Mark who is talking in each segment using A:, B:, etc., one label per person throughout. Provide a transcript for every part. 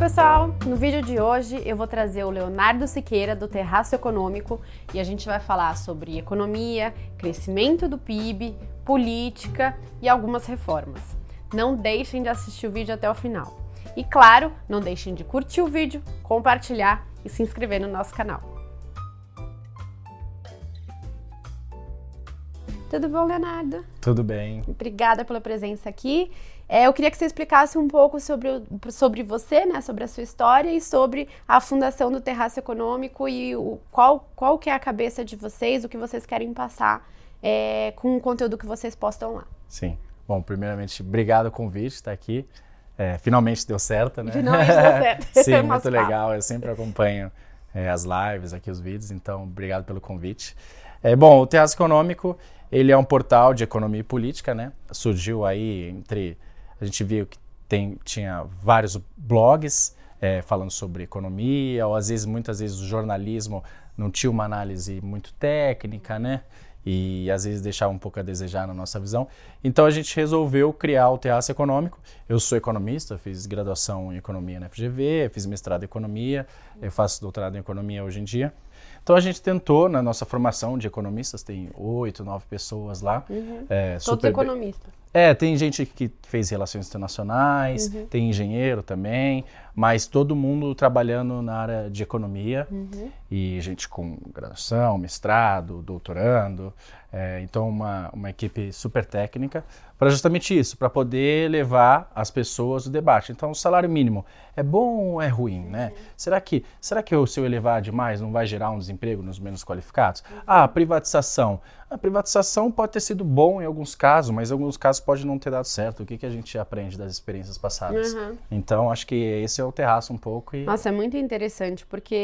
A: pessoal! No vídeo de hoje eu vou trazer o Leonardo Siqueira do Terraço Econômico e a gente vai falar sobre economia, crescimento do PIB, política e algumas reformas. Não deixem de assistir o vídeo até o final. E claro, não deixem de curtir o vídeo, compartilhar e se inscrever no nosso canal. Tudo bom, Leonardo?
B: Tudo bem.
A: Obrigada pela presença aqui. É, eu queria que você explicasse um pouco sobre, sobre você, né, sobre a sua história e sobre a fundação do Terraço Econômico e o, qual, qual que é a cabeça de vocês, o que vocês querem passar é, com o conteúdo que vocês postam lá.
B: Sim. Bom, primeiramente, obrigado o convite, estar aqui. É, finalmente deu certo, né?
A: Finalmente deu certo.
B: Sim, muito legal. Eu sempre acompanho é, as lives aqui, os vídeos, então obrigado pelo convite. É, bom, o Terraço Econômico, ele é um portal de economia e política, né? Surgiu aí entre a gente viu que tem, tinha vários blogs é, falando sobre economia, ou às vezes, muitas vezes, o jornalismo não tinha uma análise muito técnica, né? E às vezes deixava um pouco a desejar na nossa visão. Então a gente resolveu criar o Terraço Econômico. Eu sou economista, fiz graduação em economia na FGV, fiz mestrado em economia, eu faço doutorado em economia hoje em dia. Então a gente tentou, na nossa formação de economistas, tem oito, nove pessoas lá.
A: Uhum. É, Todos economistas.
B: É, tem gente que fez relações internacionais, uhum. tem engenheiro também, mas todo mundo trabalhando na área de economia uhum. E gente com graduação, mestrado, doutorando. É, então, uma, uma equipe super técnica para justamente isso, para poder levar as pessoas o debate. Então, o salário mínimo é bom ou é ruim, né? Uhum. Será que, será que se eu elevar demais não vai gerar um desemprego nos menos qualificados? Uhum. Ah, privatização. A privatização pode ter sido bom em alguns casos, mas em alguns casos pode não ter dado certo. O que, que a gente aprende das experiências passadas? Uhum. Então, acho que esse é o terraço um pouco. E...
A: Nossa, é muito interessante, porque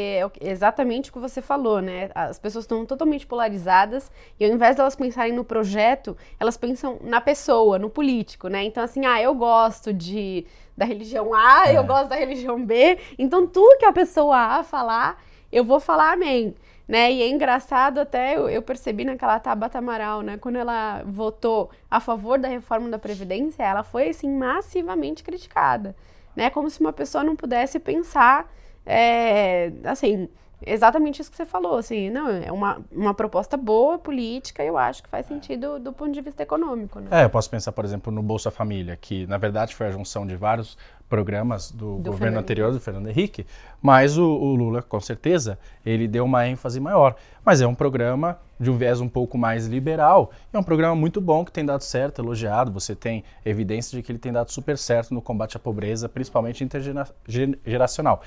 A: é exatamente o que você falou, né? As pessoas estão totalmente polarizadas e ao invés delas pensarem no projeto, elas pensam na pessoa, no político, né? Então, assim, ah, eu gosto de da religião A, é. eu gosto da religião B, então tudo que a pessoa A falar, eu vou falar amém né? E é engraçado até, eu, eu percebi naquela Tabata Amaral, né? Quando ela votou a favor da reforma da Previdência, ela foi, assim, massivamente criticada, né? Como se uma pessoa não pudesse pensar, é, assim, exatamente isso que você falou, assim, não, é uma, uma proposta boa, política, e eu acho que faz sentido do ponto de vista econômico, né?
B: É, eu posso pensar, por exemplo, no Bolsa Família, que na verdade foi a junção de vários programas do, do governo Fernando. anterior, do Fernando Henrique, mas o, o, Lula, com certeza, ele deu uma ênfase maior. Mas é um programa de um viés um pouco mais liberal, é um programa muito bom que tem dado certo, elogiado, você tem evidência de que ele tem dado super certo no combate à pobreza, principalmente intergeracional.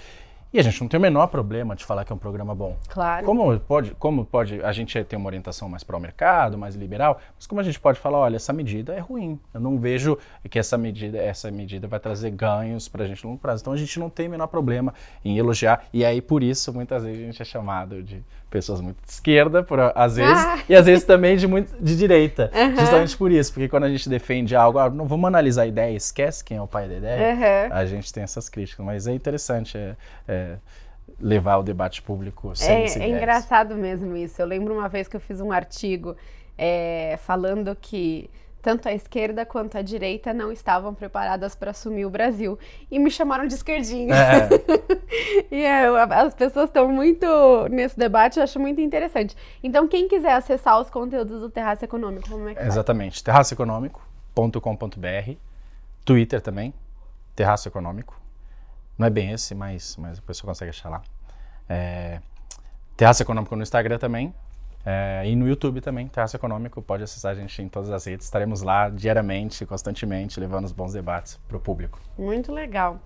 B: E a gente não tem o menor problema de falar que é um programa bom.
A: Claro.
B: Como pode, como pode a gente ter uma orientação mais para o mercado, mais liberal, mas como a gente pode falar, olha, essa medida é ruim. Eu não vejo que essa medida, essa medida vai trazer ganhos para a gente no longo prazo. Então a gente não tem o menor problema em elogiar. E aí por isso muitas vezes a gente é chamado de pessoas muito de esquerda, por, às vezes, ah. e às vezes também de muito de direita. Uhum. Justamente por isso, porque quando a gente defende algo, ah, não vamos analisar a ideia, esquece quem é o pai da ideia. Uhum. A gente tem essas críticas, mas é interessante. É, é, levar o debate público sem
A: é, é engraçado mesmo isso. Eu lembro uma vez que eu fiz um artigo é, falando que tanto a esquerda quanto a direita não estavam preparadas para assumir o Brasil. E me chamaram de esquerdinha. É. e é, as pessoas estão muito nesse debate, eu acho muito interessante. Então, quem quiser acessar os conteúdos do Terraço Econômico, como é que
B: Exatamente. terraçoeconômico.com.br Twitter também, Terraço Econômico. Não é bem esse, mas, mas a pessoa consegue achar lá. É, Terraço Econômico no Instagram também. É, e no YouTube também, Terraço Econômico. Pode acessar a gente em todas as redes. Estaremos lá diariamente, constantemente, levando os bons debates para o público.
A: Muito legal.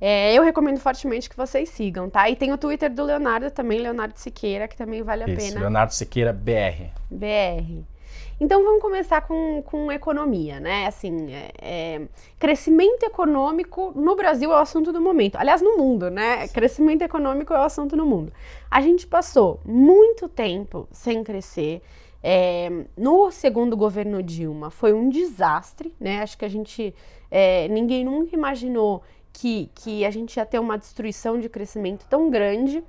A: É, eu recomendo fortemente que vocês sigam, tá? E tem o Twitter do Leonardo também, Leonardo Siqueira, que também vale a
B: Isso,
A: pena.
B: Leonardo Siqueira BR.
A: BR. Então vamos começar com, com economia, né? Assim, é, é, crescimento econômico no Brasil é o assunto do momento. Aliás, no mundo, né? Crescimento econômico é o assunto no mundo. A gente passou muito tempo sem crescer. É, no segundo governo Dilma foi um desastre, né? Acho que a gente é, ninguém nunca imaginou que, que a gente ia ter uma destruição de crescimento tão grande.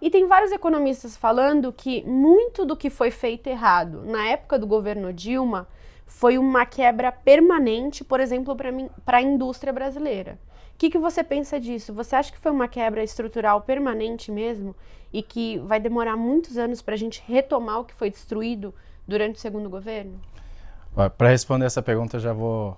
A: E tem vários economistas falando que muito do que foi feito errado na época do governo Dilma foi uma quebra permanente, por exemplo, para a indústria brasileira. O que, que você pensa disso? Você acha que foi uma quebra estrutural permanente mesmo e que vai demorar muitos anos para a gente retomar o que foi destruído durante o segundo governo?
B: Para responder essa pergunta, eu já vou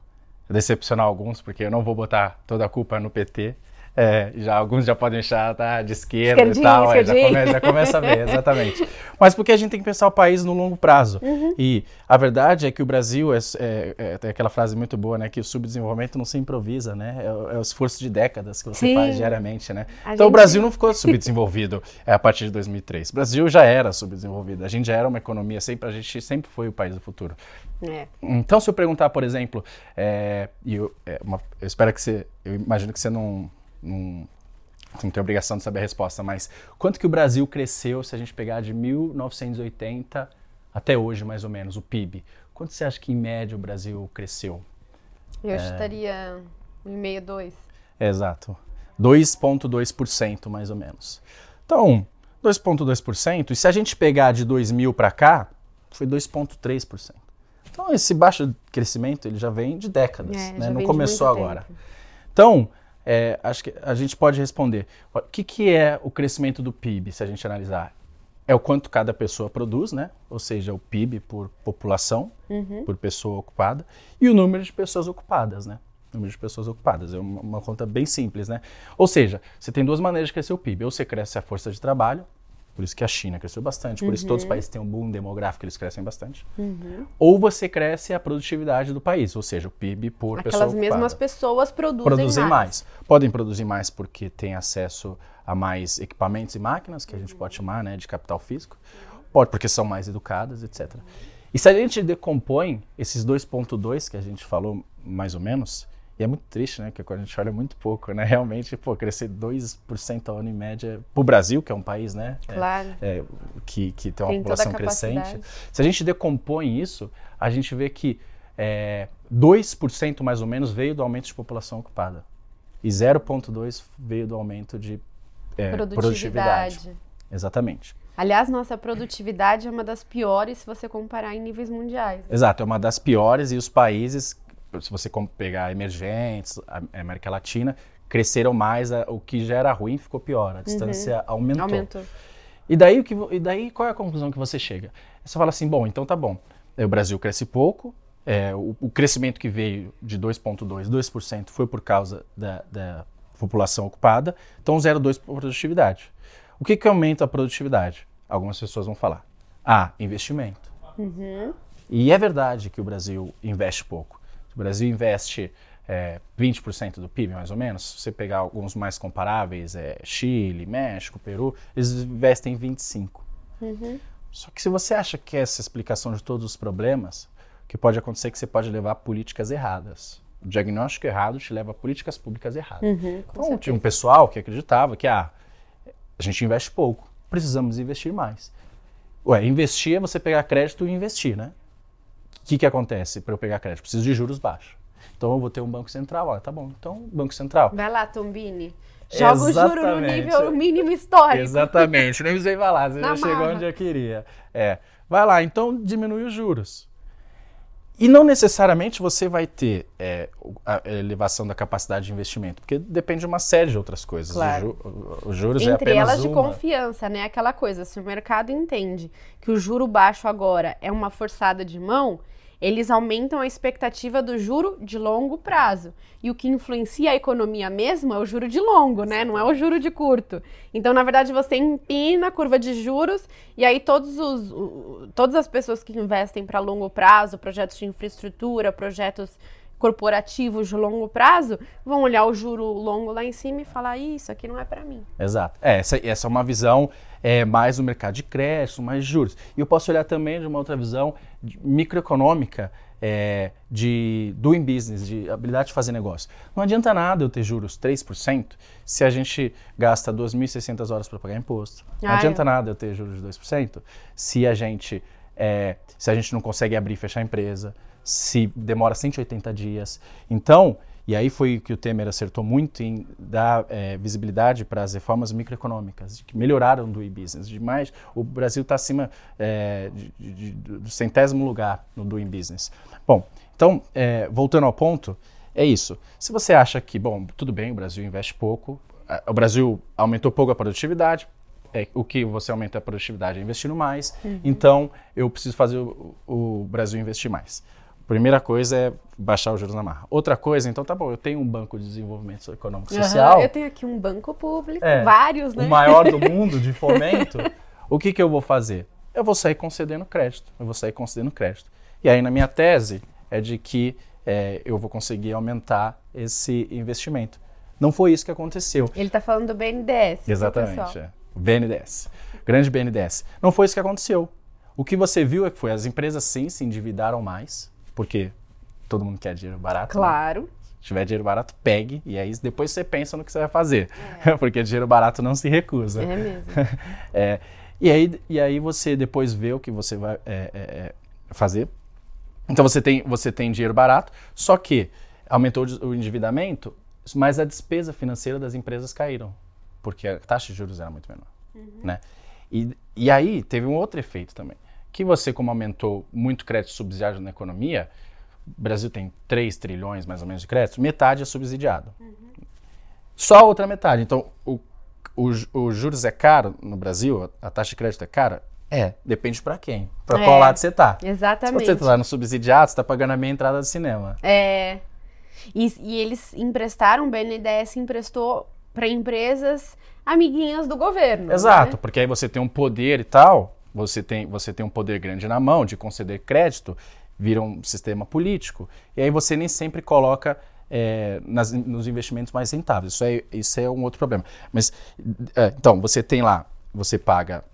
B: decepcionar alguns, porque eu não vou botar toda a culpa no PT. É, já, alguns já podem achar tá, de esquerda e tal, é, já, começa, já começa a ver, exatamente. Mas porque a gente tem que pensar o país no longo prazo. Uhum. E a verdade é que o Brasil, é, é, é, tem aquela frase muito boa, né, que o subdesenvolvimento não se improvisa, né, é, o é esforço de décadas que você Sim. faz diariamente, né. A então gente... o Brasil não ficou subdesenvolvido é, a partir de 2003. O Brasil já era subdesenvolvido, a gente já era uma economia, sempre, a gente sempre foi o país do futuro. Então se eu perguntar, por exemplo, eu, uma, eu espero que você, eu imagino que você não não, não tem obrigação de saber a resposta, mas quanto que o Brasil cresceu se a gente pegar de 1980 até hoje, mais ou menos, o PIB? Quanto você acha que em média o Brasil cresceu?
A: Eu é... chutaria 1,5, 2.
B: Exato. 2,2% mais ou menos. Então, 2,2%, e se a gente pegar de 2000 para cá, foi 2,3%. Então, esse baixo crescimento ele já vem de décadas, é, né? não começou agora. Tempo. Então, é, acho que a gente pode responder. O que, que é o crescimento do PIB, se a gente analisar? É o quanto cada pessoa produz, né? Ou seja, o PIB por população, uhum. por pessoa ocupada, e o número de pessoas ocupadas, né? O número de pessoas ocupadas. É uma, uma conta bem simples, né? Ou seja, você tem duas maneiras de crescer o PIB. Ou você cresce a força de trabalho, por isso que a China cresceu bastante, por uhum. isso todos os uhum. países têm um boom demográfico, eles crescem bastante. Uhum. Ou você cresce a produtividade do país, ou seja, o PIB por
A: Aquelas pessoa
B: Aquelas
A: mesmas pessoas produzem,
B: produzem
A: mais.
B: mais. Podem produzir mais porque têm acesso a mais equipamentos e máquinas, que a gente pode chamar né, de capital físico. Pode porque são mais educadas, etc. E se a gente decompõe esses 2.2 que a gente falou mais ou menos, e é muito triste, né? Porque quando a gente olha muito pouco, né? Realmente, pô, crescer 2% ao ano em média para o Brasil, que é um país, né?
A: É, claro.
B: É, é, que, que tem uma tem população crescente. Se a gente decompõe isso, a gente vê que é, 2% mais ou menos veio do aumento de população ocupada. E 0,2% veio do aumento de é, produtividade. produtividade. Exatamente.
A: Aliás, nossa produtividade é uma das piores se você comparar em níveis mundiais. Né?
B: Exato, é uma das piores e os países se você pegar emergentes, América Latina, cresceram mais, a, o que já era ruim ficou pior, a distância uhum. aumentou. aumentou. E daí, o que, e daí qual é a conclusão que você chega? Você fala assim, bom, então tá bom, o Brasil cresce pouco, é, o, o, crescimento que veio de 2,2%, 2% foi por causa da, da população ocupada, então 0,2% produtividade. O que, que aumenta a produtividade? Algumas pessoas vão falar. Ah, investimento. Uhum. E é verdade que o Brasil investe pouco. O Brasil investe é, 20% do PIB, mais ou menos. Se você pegar alguns mais comparáveis, é, Chile, México, Peru, eles investem 25%. Uhum. Só que se você acha que essa explicação de todos os problemas, o que pode acontecer é que você pode levar políticas erradas. O diagnóstico errado te leva a políticas públicas erradas. Uhum, então, tinha um pessoal que acreditava que ah, a gente investe pouco, precisamos investir mais. Ué, investir é você pegar crédito e investir, né? Que, que acontece para eu pegar crédito? Preciso de juros baixos. Então eu vou ter um banco central. Olha, tá bom. Então, Banco Central.
A: Vai lá, Tombini. Joga Exatamente. o juro no nível mínimo histórico.
B: Exatamente. Nem precisei falar, você já chegou onde eu queria. É. Vai lá, então diminui os juros. E não necessariamente você vai ter é, a elevação da capacidade de investimento, porque depende de uma série de outras coisas.
A: Claro.
B: Os juros Entre
A: é
B: apenas
A: elas de
B: uma.
A: confiança, né? Aquela coisa, se o mercado entende que o juro baixo agora é uma forçada de mão, eles aumentam a expectativa do juro de longo prazo. E o que influencia a economia mesmo é o juro de longo, né? Não é o juro de curto. Então, na verdade, você empina a curva de juros e aí todos os, todas as pessoas que investem para longo prazo, projetos de infraestrutura, projetos corporativos de longo prazo, vão olhar o juro longo lá em cima e falar: isso aqui não é para mim.
B: Exato. É, essa, essa é uma visão é, mais do mercado de crédito, mais juros. E eu posso olhar também de uma outra visão microeconômica é, de doing business, de habilidade de fazer negócio. Não adianta nada eu ter juros 3% se a gente gasta 2.600 horas para pagar imposto. Não ah, adianta é. nada eu ter juros de 2% se a gente é, se a gente não consegue abrir e fechar a empresa, se demora 180 dias. Então, E aí foi que o Temer acertou muito em dar é, visibilidade para as reformas microeconômicas, que melhoraram do e-business. Demais, o Brasil está acima é, de, de, do centésimo lugar no doing business. Bom, então, é, voltando ao ponto, é isso. Se você acha que, bom, tudo bem, o Brasil investe pouco, o Brasil aumentou pouco a produtividade, é, o que você aumenta a produtividade é investindo mais, uhum. então eu preciso fazer o, o Brasil investir mais. Primeira coisa é baixar os juros na marra. Outra coisa, então tá bom, eu tenho um banco de desenvolvimento econômico e social.
A: eu tenho aqui um banco público, é, vários, né?
B: O maior do mundo de fomento. o que, que eu vou fazer? Eu vou sair concedendo crédito. Eu vou sair concedendo crédito. E aí, na minha tese, é de que é, eu vou conseguir aumentar esse investimento. Não foi isso que aconteceu.
A: Ele está falando do BNDES.
B: Exatamente. É. BNDES. Grande BNDES. Não foi isso que aconteceu. O que você viu é que foi as empresas sim se endividaram mais porque todo mundo quer dinheiro barato.
A: Né? Claro. Né?
B: Se tiver dinheiro barato, pegue. E aí depois você pensa no que você vai fazer. É. porque dinheiro barato não se recusa.
A: É mesmo.
B: é, e, aí, e aí você depois vê o que você vai é, é, é, fazer. Então você tem, você tem dinheiro barato, só que aumentou o endividamento, mas a despesa financeira das empresas caíram. Porque a taxa de juros era muito menor. Uhum. Né? E, e aí teve um outro efeito também que você, como aumentou muito crédito subsidiado na economia, o Brasil tem 3 trilhões mais ou menos de crédito, metade é subsidiado. Uhum. Só a outra metade. Então, o, o, o, juros é caro no Brasil, a taxa de crédito é cara? É, depende para quem, para é, qual lado você tá.
A: Exatamente.
B: Se você tá no subsidiado, você tá pagando a meia entrada do cinema.
A: É. E, e eles emprestaram, o BNDES emprestou para empresas amiguinhas do governo.
B: Exato,
A: né?
B: porque aí você tem um poder e tal, você tem, você tem um poder grande na mão de conceder crédito, vira um sistema político. E aí você nem sempre coloca é, nas, nos investimentos mais rentáveis. Isso é, isso é um outro problema. Mas, é, então, você tem lá, você paga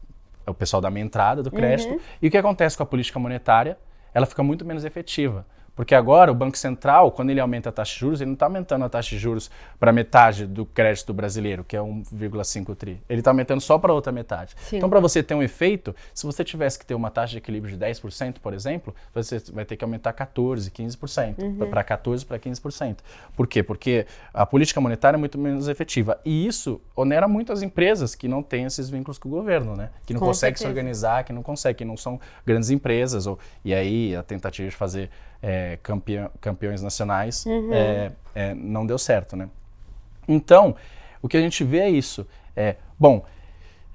B: o pessoal da minha entrada do crédito, uhum. e o que acontece com a política monetária? Ela fica muito menos efetiva. Porque agora o Banco Central, quando ele aumenta a taxa de juros, ele não está aumentando a taxa de juros para metade do crédito brasileiro, que é 1,5 tri. Ele está aumentando só para outra metade. Sim. Então, para você ter um efeito, se você tivesse que ter uma taxa de equilíbrio de 10%, por exemplo, você vai ter que aumentar 14%, 15%, uhum. para 14% para 15%. Por quê? Porque a política monetária é muito menos efetiva. E isso onera muito as empresas que não têm esses vínculos com o governo, né? Que não conseguem se organizar, que não conseguem, que não são grandes empresas. Ou, e aí a tentativa de fazer é, campeão, campeões nacionais, uhum. é, é, não deu certo, né? Então, o que a gente vê é isso. É, bom,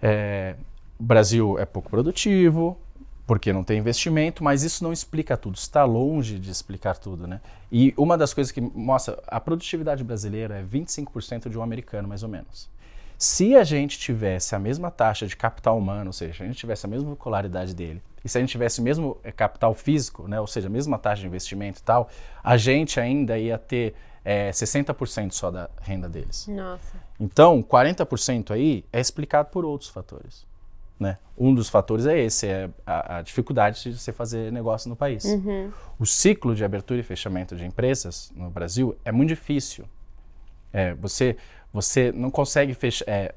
B: é, o Brasil é pouco produtivo, porque não tem investimento, mas isso não explica tudo, está longe de explicar tudo, né? E uma das coisas que mostra, a produtividade brasileira é 25% de um americano, mais ou menos. Se a gente tivesse a mesma taxa de capital humano, ou seja, a gente tivesse a mesma escolaridade dele, e se a gente tivesse o mesmo eh, capital físico, né, ou seja, a mesma taxa de investimento e tal, a gente ainda ia ter é, eh, 60% só da renda deles.
A: Nossa.
B: Então, 40% aí é explicado por outros fatores. Né? Um dos fatores é esse, é a, a dificuldade de você fazer negócio no país. Uhum. O ciclo de abertura e fechamento de empresas no Brasil é muito difícil. É, você, você não consegue fechar. É,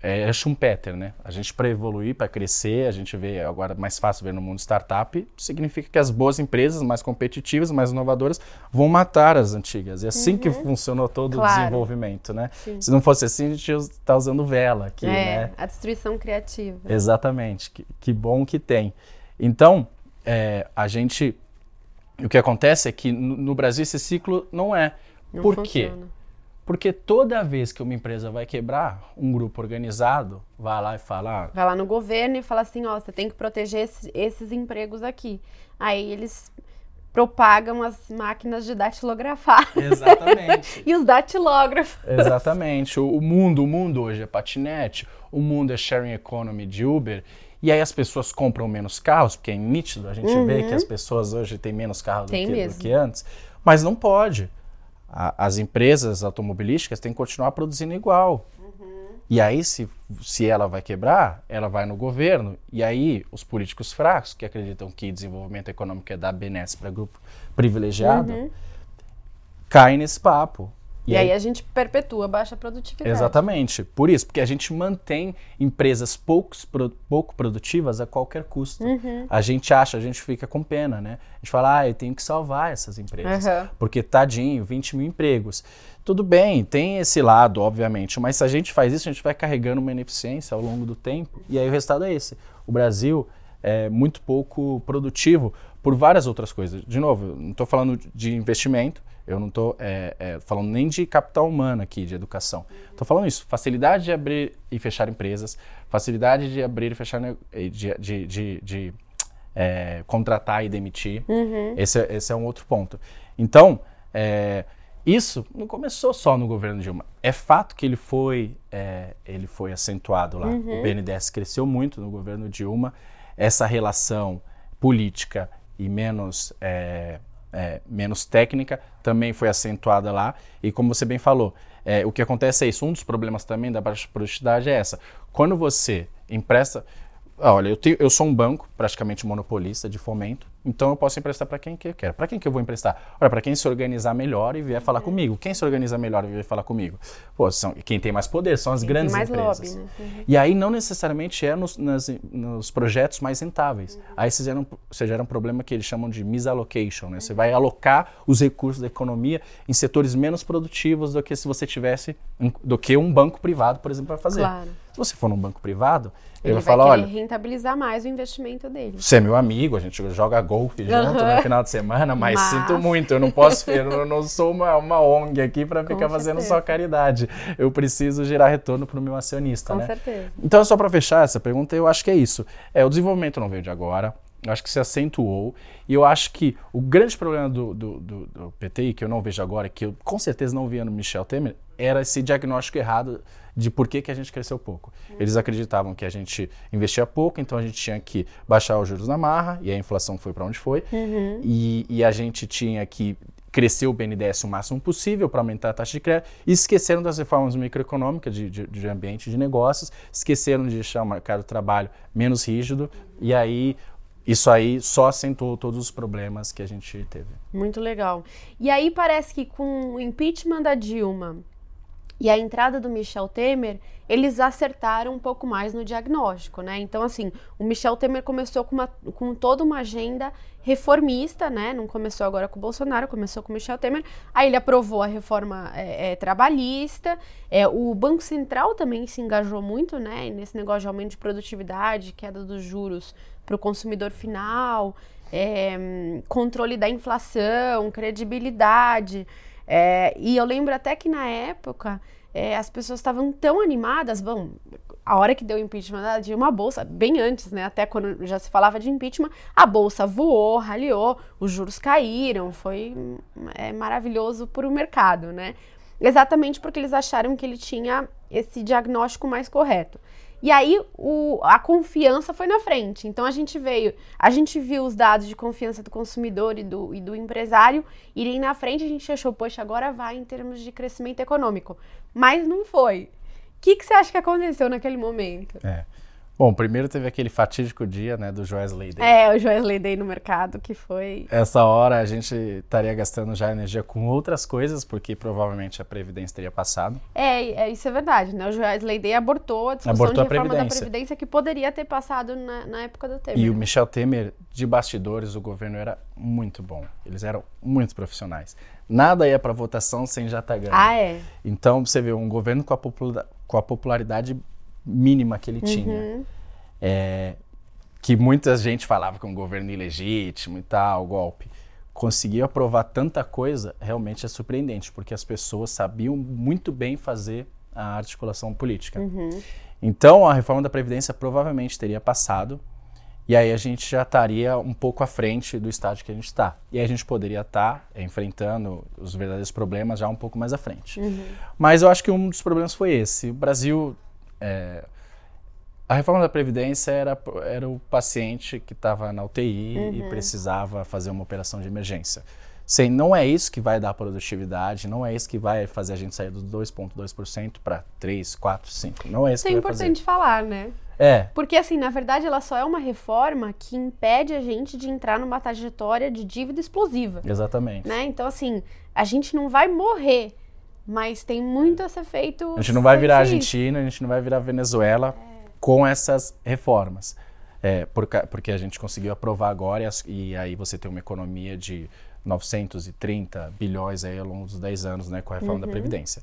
B: é, é Schumpeter, né? A gente para evoluir, para crescer, a gente vê agora mais fácil ver no mundo startup, significa que as boas empresas, mais competitivas, mais inovadoras, vão matar as antigas. E é assim uhum. que funcionou todo claro. o desenvolvimento, né? Sim. Se não fosse assim, a gente está usando vela aqui, é, né?
A: A destruição criativa.
B: Exatamente. Que, que bom que tem. Então, é, a gente, o que acontece é que no, no Brasil esse ciclo não é. Não Por funciona. quê? Porque toda vez que uma empresa vai quebrar, um grupo organizado vai lá e fala.
A: Ah, vai lá no governo e fala assim: ó, você tem que proteger esse, esses empregos aqui. Aí eles propagam as máquinas de datilografar.
B: Exatamente.
A: e os datilógrafos.
B: Exatamente. O, o, mundo, o mundo hoje é patinete, o mundo é sharing economy de Uber. E aí as pessoas compram menos carros, porque é nítido, a gente uhum. vê que as pessoas hoje têm menos carros do que, do que antes. Mas não pode a, as empresas automobilísticas têm que continuar produzindo igual. Uhum. E aí, se, se ela vai quebrar, ela vai no governo. E aí, os políticos fracos, que acreditam que desenvolvimento econômico é dar benesse para grupo privilegiado, uhum. caem nesse papo.
A: E, e aí, aí, a gente perpetua a baixa produtividade.
B: Exatamente. Por isso, porque a gente mantém empresas poucos, pro, pouco produtivas a qualquer custo. Uhum. A gente acha, a gente fica com pena, né? A gente fala, ah, eu tenho que salvar essas empresas. Uhum. Porque, tadinho, 20 mil empregos. Tudo bem, tem esse lado, obviamente, mas se a gente faz isso, a gente vai carregando uma ineficiência ao longo do tempo. E aí o resultado é esse. O Brasil é muito pouco produtivo por várias outras coisas. De novo, não estou falando de investimento, eu não estou é, é, falando nem de capital humano aqui, de educação. Estou falando isso, facilidade de abrir e fechar empresas, facilidade de abrir e fechar, de, de, de, de é, contratar e demitir. Uhum. Esse, é, esse é um outro ponto. Então, é, isso não começou só no governo Dilma. É fato que ele foi, é, ele foi acentuado lá. Uhum. O BNDES cresceu muito no governo Dilma. Essa relação política e menos, é, é, menos técnica também foi acentuada lá. E como você bem falou, é, o que acontece é isso. Um dos problemas também da baixa produtividade é essa. Quando você empresta. Olha, eu, tenho, eu sou um banco praticamente monopolista de fomento então eu posso emprestar para quem que eu quero. Para quem que eu vou emprestar? Olha, para quem se organizar melhor e vier falar comigo. Quem se organiza melhor e vier falar comigo? Pô, são, quem tem mais poder são as quem grandes mais empresas. Lobby, né? uhum. E aí não necessariamente é nos, nas, nos projetos mais rentáveis. Uhum. Aí você gera, um, você gera um problema que eles chamam de misallocation. Né? Você vai alocar os recursos da economia em setores menos produtivos do que se você tivesse do que um banco privado, por exemplo, vai fazer. Claro. Se você for num banco privado, ele, ele vai falar, olha,
A: rentabilizar mais o investimento dele.
B: Você é meu amigo, a gente joga golfe junto uhum. no final de semana, mas, mas, sinto muito, eu não posso, eu não sou uma, uma ONG aqui para ficar fazendo só caridade. Eu preciso gerar retorno para o meu acionista,
A: Com
B: né?
A: certeza.
B: Então, só para fechar essa pergunta, eu acho que é isso. É, o desenvolvimento não veio de agora. Eu acho que se acentuou. E eu acho que o grande problema do, do, do, do PTI, que eu não vejo agora, que eu com certeza não via no Michel Temer, era esse diagnóstico errado de por que, que a gente cresceu pouco. Eles acreditavam que a gente investia pouco, então a gente tinha que baixar os juros na marra, e a inflação foi para onde foi, uhum. e, e a gente tinha que crescer o BNDES o máximo possível para aumentar a taxa de crédito, e esqueceram das reformas microeconômicas de, de, de ambiente de negócios, esqueceram de deixar o mercado de trabalho menos rígido, e aí isso aí só acentuou todos os problemas que a gente teve.
A: Muito legal. E aí parece que com o impeachment da Dilma e a entrada do Michel Temer, eles acertaram um pouco mais no diagnóstico, né? Então, assim, o Michel Temer começou com, uma, com toda uma agenda reformista, né? Não começou agora com o Bolsonaro, começou com o Michel Temer. Aí ele aprovou a reforma é, é, trabalhista. É, o Banco Central também se engajou muito, né? Nesse negócio de aumento de produtividade, queda dos juros para o consumidor final, é, controle da inflação, credibilidade. É, e eu lembro até que na época é, as pessoas estavam tão animadas. Bom, a hora que deu o impeachment de uma bolsa, bem antes, né? Até quando já se falava de impeachment, a bolsa voou, raliou, os juros caíram, foi é, maravilhoso para o mercado, né? Exatamente porque eles acharam que ele tinha esse diagnóstico mais correto. E aí o, a confiança foi na frente. Então a gente veio, a gente viu os dados de confiança do consumidor e do, e do empresário irem na frente, a gente achou, poxa, agora vai em termos de crescimento econômico. Mas não foi. O que, que você acha que aconteceu naquele momento?
B: É. Bom, primeiro teve aquele fatídico dia, né, do Joesley Day.
A: É, o Joesley Day no mercado, que foi...
B: Essa hora a gente estaria gastando já energia com outras coisas, porque provavelmente a Previdência teria passado.
A: É, é isso é verdade, né? O Joesley Day abortou a discussão abortou de reforma da Previdência que poderia ter passado na, na época do Temer.
B: E o Michel Temer, de bastidores, o governo era muito bom. Eles eram muito profissionais. Nada ia para votação sem já estar tá ganhando.
A: Ah, é?
B: Então, você vê um governo com a, com a popularidade mínima que ele tinha. Uhum. É, que muita gente falava que um governo ilegítimo e tal, golpe. Conseguiu aprovar tanta coisa, realmente é surpreendente, porque as pessoas sabiam muito bem fazer a articulação política. Uhum. Então, a reforma da Previdência provavelmente teria passado, e aí a gente já estaria um pouco à frente do estágio que a gente está. E aí a gente poderia estar tá enfrentando os verdadeiros problemas já um pouco mais à frente. Uhum. Mas eu acho que um dos problemas foi esse. O Brasil é, a reforma da Previdência era, era o paciente que estava na UTI uhum. e precisava fazer uma operação de emergência. Sem, não é isso que vai dar produtividade, não é isso que vai fazer a gente sair dos 2,2% para 3, 4, 5. Não é isso, isso
A: que
B: é
A: vai importante falar, né?
B: É.
A: Porque, assim, na verdade, ela só é uma reforma que impede a gente de entrar numa trajetória de dívida explosiva.
B: Exatamente.
A: Né? Então, assim, a gente não vai morrer Mas tem muito a ser feito.
B: A gente não vai virar Argentina, a gente não vai virar Venezuela é. com essas reformas. É, porque a gente conseguiu aprovar agora e, as, e, aí você tem uma economia de 930 bilhões aí ao longo dos 10 anos né, com a reforma uhum. da Previdência.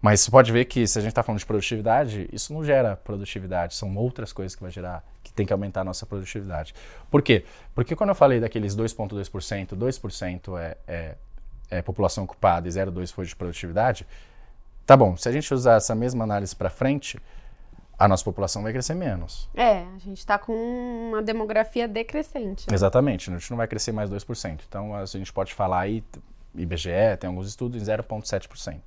B: Mas você pode ver que se a gente está falando de produtividade, isso não gera produtividade, são outras coisas que vai gerar, que tem que aumentar a nossa produtividade. Por quê? Porque quando eu falei daqueles 2,2%, 2% é, é, é população ocupada e 0,2% foi de produtividade, tá bom, se a gente usar essa mesma análise para frente, a nossa população vai crescer menos.
A: É, a gente está com uma demografia decrescente.
B: Né? Exatamente, a gente não vai crescer mais 2%. Então a gente pode falar aí, IBGE tem alguns estudos em 0,7%.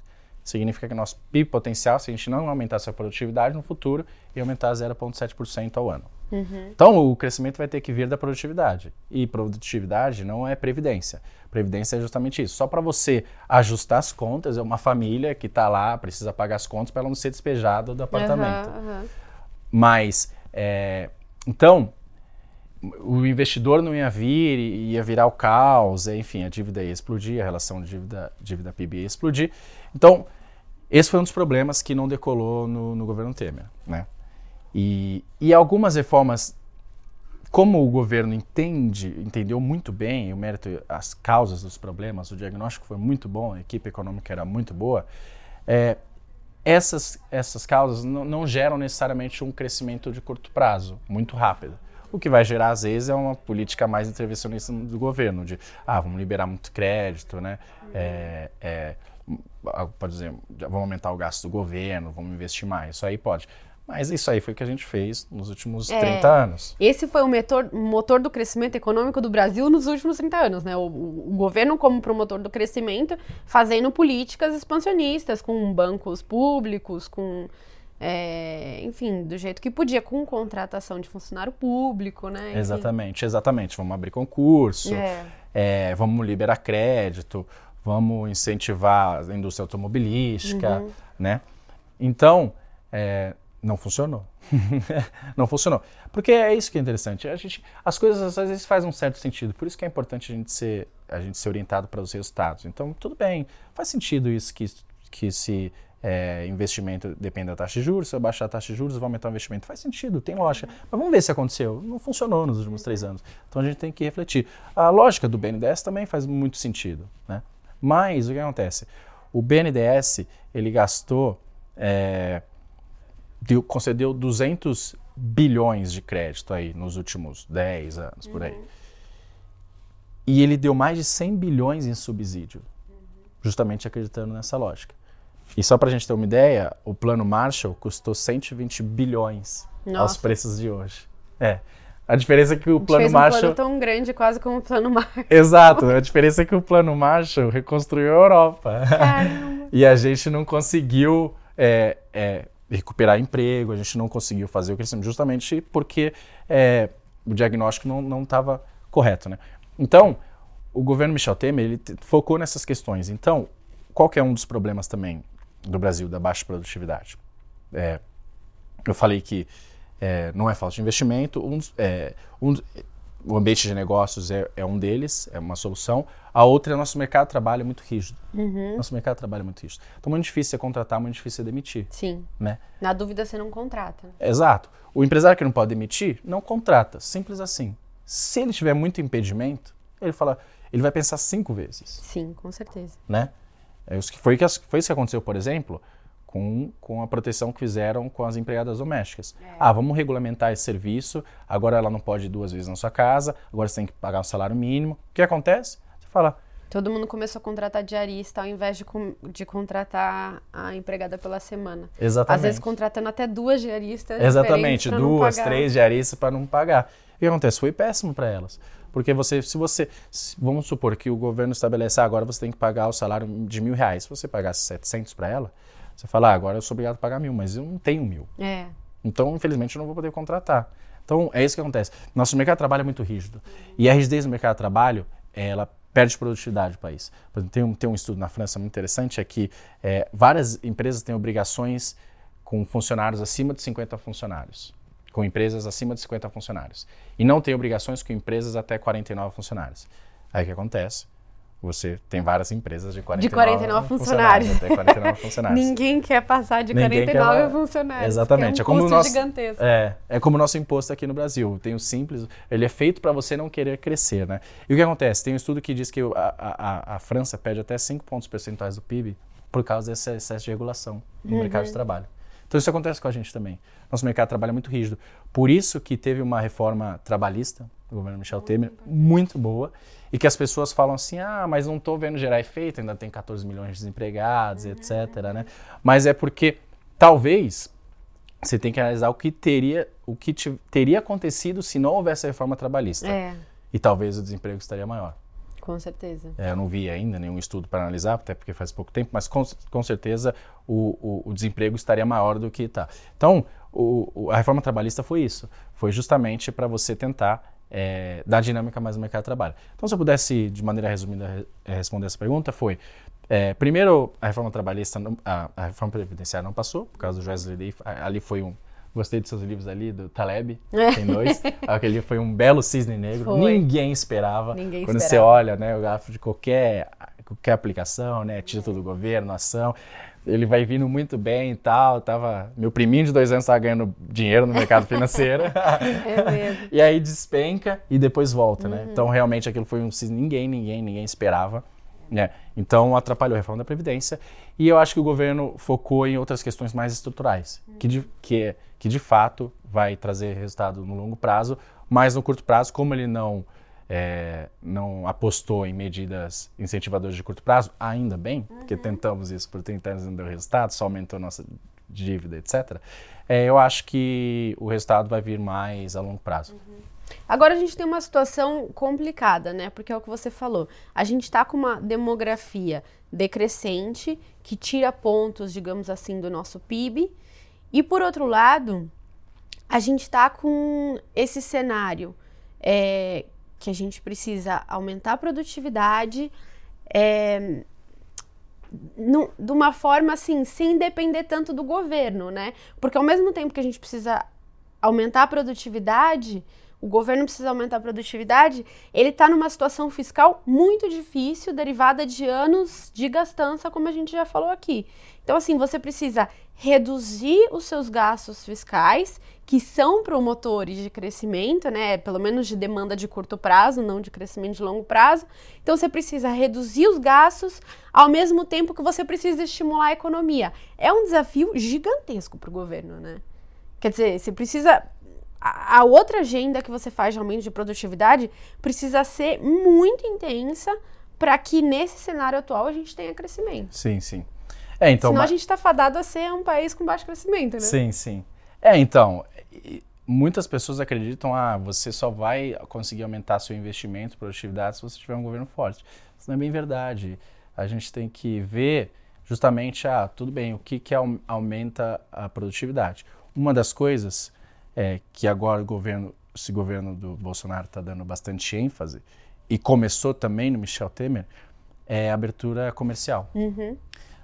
B: Significa que nosso PIB potencial, se a gente não aumentar essa produtividade no futuro, ia aumentar 0,7% ao ano. Uhum. Então, o crescimento vai ter que vir da produtividade. E produtividade não é previdência. Previdência é justamente isso. Só para você ajustar as contas, é uma família que está lá, precisa pagar as contas para ela não ser despejada do apartamento. Uhum, uhum. Mas, é, então, o investidor não ia vir, ia virar o caos, enfim, a dívida ia explodir, a relação dívida, dívida PIB ia explodir. Então, esse foi um dos problemas que não decolou no, no governo Temer, né? E, e algumas reformas, como o governo entende, entendeu muito bem o mérito, as causas dos problemas, o diagnóstico foi muito bom, a equipe econômica era muito boa, é, essas, essas causas não, geram necessariamente um crescimento de curto prazo, muito rápido. O que vai gerar, às vezes, é uma política mais intervencionista do governo, de, ah, vamos liberar muito crédito, né? É, é, pode dizer, vamos aumentar o gasto do governo, vamos investir mais. Isso aí pode. Mas isso aí foi o que a gente fez nos últimos é, 30 anos.
A: Esse foi o motor, motor do crescimento econômico do Brasil nos últimos 30 anos, né? O, o, governo como promotor do crescimento, fazendo políticas expansionistas, com bancos públicos, com... É, enfim, do jeito que podia, com contratação de funcionário público, né?
B: Enfim. Exatamente, exatamente. Vamos abrir concurso, é. É, vamos liberar crédito, vamos incentivar a indústria automobilística, uhum. né? Então, é, não funcionou. não funcionou. Porque é isso que é interessante. A gente, as coisas às vezes fazem um certo sentido. Por isso que é importante a gente ser, a gente ser orientado para os resultados. Então, tudo bem, faz sentido isso que, que se é, investimento depende da taxa de juros, se eu baixar a taxa de juros, vai aumentar o investimento. Faz sentido, tem lógica. Mas vamos ver se aconteceu. Não funcionou nos últimos três anos. Então a gente tem que refletir. A lógica do BNDES também faz muito sentido. Né? Mas o que acontece? O BNDES ele gastou é, deu, concedeu 200 bilhões de crédito aí nos últimos 10 anos, uhum. por aí. E ele deu mais de 100 bilhões em subsídio, uhum. justamente acreditando nessa lógica. E só para a gente ter uma ideia, o plano Marshall custou 120 bilhões Nossa. aos preços de hoje. É. A diferença é que o plano fez um Marshall. plano
A: tão grande quase como o plano Marshall.
B: Exato. A diferença é que o plano Marshall reconstruiu a Europa. Caramba. e a gente não conseguiu é, é, recuperar emprego, a gente não conseguiu fazer o crescimento justamente porque é, o diagnóstico não estava correto. Né? Então, o governo Michel Temer ele focou nessas questões. Então, qual que é um dos problemas também do Brasil, da baixa produtividade? É, eu falei que é, não é falta de investimento, um, é, um, o ambiente de negócios é, é, um deles, é uma solução. A outra é nosso mercado de trabalho é muito rígido. Uhum. Nosso mercado de trabalho é muito rígido. Então, muito difícil é contratar, muito difícil é demitir.
A: Sim. Né? Na dúvida, você não contrata.
B: Exato. O empresário que não pode demitir, não contrata. Simples assim. Se ele tiver muito impedimento, ele fala, ele vai pensar cinco vezes.
A: Sim, com certeza.
B: Né? É foi, foi isso que aconteceu, por exemplo, com, com a proteção que fizeram com as empregadas domésticas. É. Ah, vamos regulamentar esse serviço, agora ela não pode ir duas vezes na sua casa, agora você tem que pagar um salário mínimo. O que acontece? Você fala.
A: Todo mundo começou a contratar diarista ao invés de, de contratar a empregada pela semana.
B: Exatamente.
A: Às vezes contratando até duas diaristas.
B: Exatamente, duas, três diaristas para não pagar. O que acontece? Foi péssimo para elas. Porque você, se você, vamos supor que o governo estabelece, ah, agora você tem que pagar o salário de mil reais. Se você pagasse 700 para ela, você fala, ah, agora eu sou obrigado a pagar mil, mas eu não tenho mil. É. Então, infelizmente, eu não vou poder contratar. Então, é isso que acontece. Nosso mercado de trabalho é muito rígido. E a rigidez do mercado de trabalho, ela perde produtividade do país. Tem um, tem um estudo na França muito interessante, é que é, várias empresas têm obrigações com funcionários acima de 50 funcionários. Com empresas acima de 50 funcionários. E não tem obrigações com empresas até 49 funcionários. Aí o que acontece? Você tem várias empresas de 49,
A: de 49 funcionários.
B: funcionários. 49 funcionários.
A: Ninguém quer passar de Ninguém 49 quer... funcionários.
B: Exatamente.
A: É, um
B: é como o nosso
A: gigantesco.
B: É, é como o nosso imposto aqui no Brasil. Tem o simples, ele é feito para você não querer crescer, né? E o que acontece? Tem um estudo que diz que a, a, a França pede até 5 pontos percentuais do PIB por causa desse excesso de regulação no uhum. mercado de trabalho. Então isso acontece com a gente também. Nosso mercado de trabalho é muito rígido. Por isso que teve uma reforma trabalhista do governo Michel Temer muito boa e que as pessoas falam assim, ah, mas não estou vendo gerar efeito, ainda tem 14 milhões de desempregados, etc. Né? Mas é porque talvez você tem que analisar o que teria, o que te, teria acontecido se não houvesse a reforma trabalhista.
A: É.
B: E talvez o desemprego estaria maior.
A: Com certeza.
B: É, eu não vi ainda nenhum estudo para analisar, até porque faz pouco tempo, mas com, com certeza o, o, o, desemprego estaria maior do que está. Então, o, a reforma trabalhista foi isso. Foi justamente para você tentar é, dar dinâmica mais no mercado de trabalho. Então, se eu pudesse, de maneira resumida, é, responder essa pergunta, foi: é, primeiro, a reforma trabalhista, não, a, a, reforma previdenciária não passou, por causa do Joesley Day. Ali foi um. Gostei dos seus livros ali, do Taleb, é. tem dois. Aquele foi um belo cisne negro. Foi. Ninguém esperava.
A: Ninguém
B: Quando
A: esperava.
B: você olha né, o gráfico de qualquer, qualquer aplicação, né, título do governo, ação, ele vai vindo muito bem e tal. Tava, meu priminho de dois anos estava ganhando dinheiro no mercado financeiro.
A: é mesmo.
B: e aí despenca e depois volta, né? uhum. né? Então realmente aquilo foi um ninguém, ninguém, ninguém esperava. Né? Então atrapalhou a reforma da Previdência e eu acho que o governo focou em outras questões mais estruturais, uhum. que, de, que, que de fato vai trazer resultado no longo prazo, mas no curto prazo, como ele não é, não apostou em medidas incentivadoras de curto prazo, ainda bem, uhum. porque tentamos isso por 30 anos e não deu resultado, só aumentou nossa dívida, etc. É, eu acho que o resultado vai vir mais a longo prazo. Uhum.
A: Agora a gente tem uma situação complicada, né? Porque é o que você falou. A gente está com uma demografia decrescente que tira pontos, digamos assim, do nosso PIB. E por outro lado, a gente está com esse cenário é, que a gente precisa aumentar a produtividade é, no, de uma forma assim, sem depender tanto do governo, né? Porque ao mesmo tempo que a gente precisa aumentar a produtividade, o governo precisa aumentar a produtividade, ele está numa situação fiscal muito difícil, derivada de anos de gastança, como a gente já falou aqui. Então, assim, você precisa reduzir os seus gastos fiscais, que são promotores de crescimento, né? Pelo menos de demanda de curto prazo, não de crescimento de longo prazo. Então, você precisa reduzir os gastos ao mesmo tempo que você precisa estimular a economia. É um desafio gigantesco para o governo, né? Quer dizer, você precisa a, outra agenda que você faz de aumento de produtividade precisa ser muito intensa para que nesse cenário atual a gente tenha crescimento.
B: Sim, sim. É, então,
A: Senão a gente está fadado a ser um país com baixo crescimento, né?
B: Sim, sim. É, então, muitas pessoas acreditam, ah, você só vai conseguir aumentar seu investimento, produtividade, se você tiver um governo forte. Isso não é bem verdade. A gente tem que ver justamente, ah, tudo bem, o que, que aumenta a produtividade. Uma das coisas é, que agora o governo, esse governo do Bolsonaro está dando bastante ênfase, e começou também no Michel Temer, é a abertura comercial.
A: Uhum.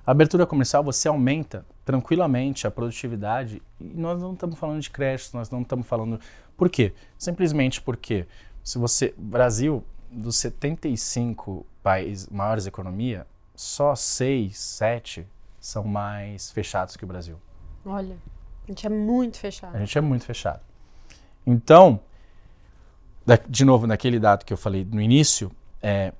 B: A abertura comercial você aumenta tranquilamente a produtividade e nós não estamos falando de crédito, nós não estamos falando. Por quê? Simplesmente porque se você. Brasil, dos 75 países maiores economia, só 6, 7 são mais fechados que o Brasil.
A: Olha. A gente é muito fechado.
B: A gente é muito fechado. Então, de novo, naquele dado que eu falei no início, é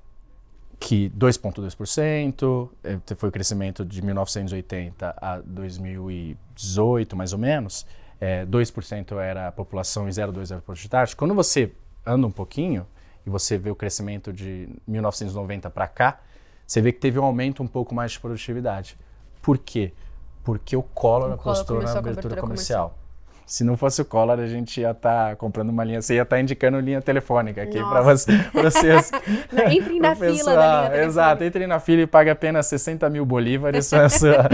B: que 2,2% é, foi o crescimento de 1980 a 2018, mais ou menos. É, 2% era a população e 0,2% era a produtividade. Quando você anda um pouquinho e você vê o crescimento de 1990 para cá, você vê que teve um aumento um pouco mais de produtividade. Por quê? Porque o Collor apostou na abertura comercial. comercial. Se não fosse o Collor, a gente ia estar tá comprando uma linha, você ia estar tá indicando linha telefônica aqui para você, vocês.
A: entrem na fila pessoal, da linha
B: Exato, entrem na fila e pague apenas 60 mil bolívares na sua,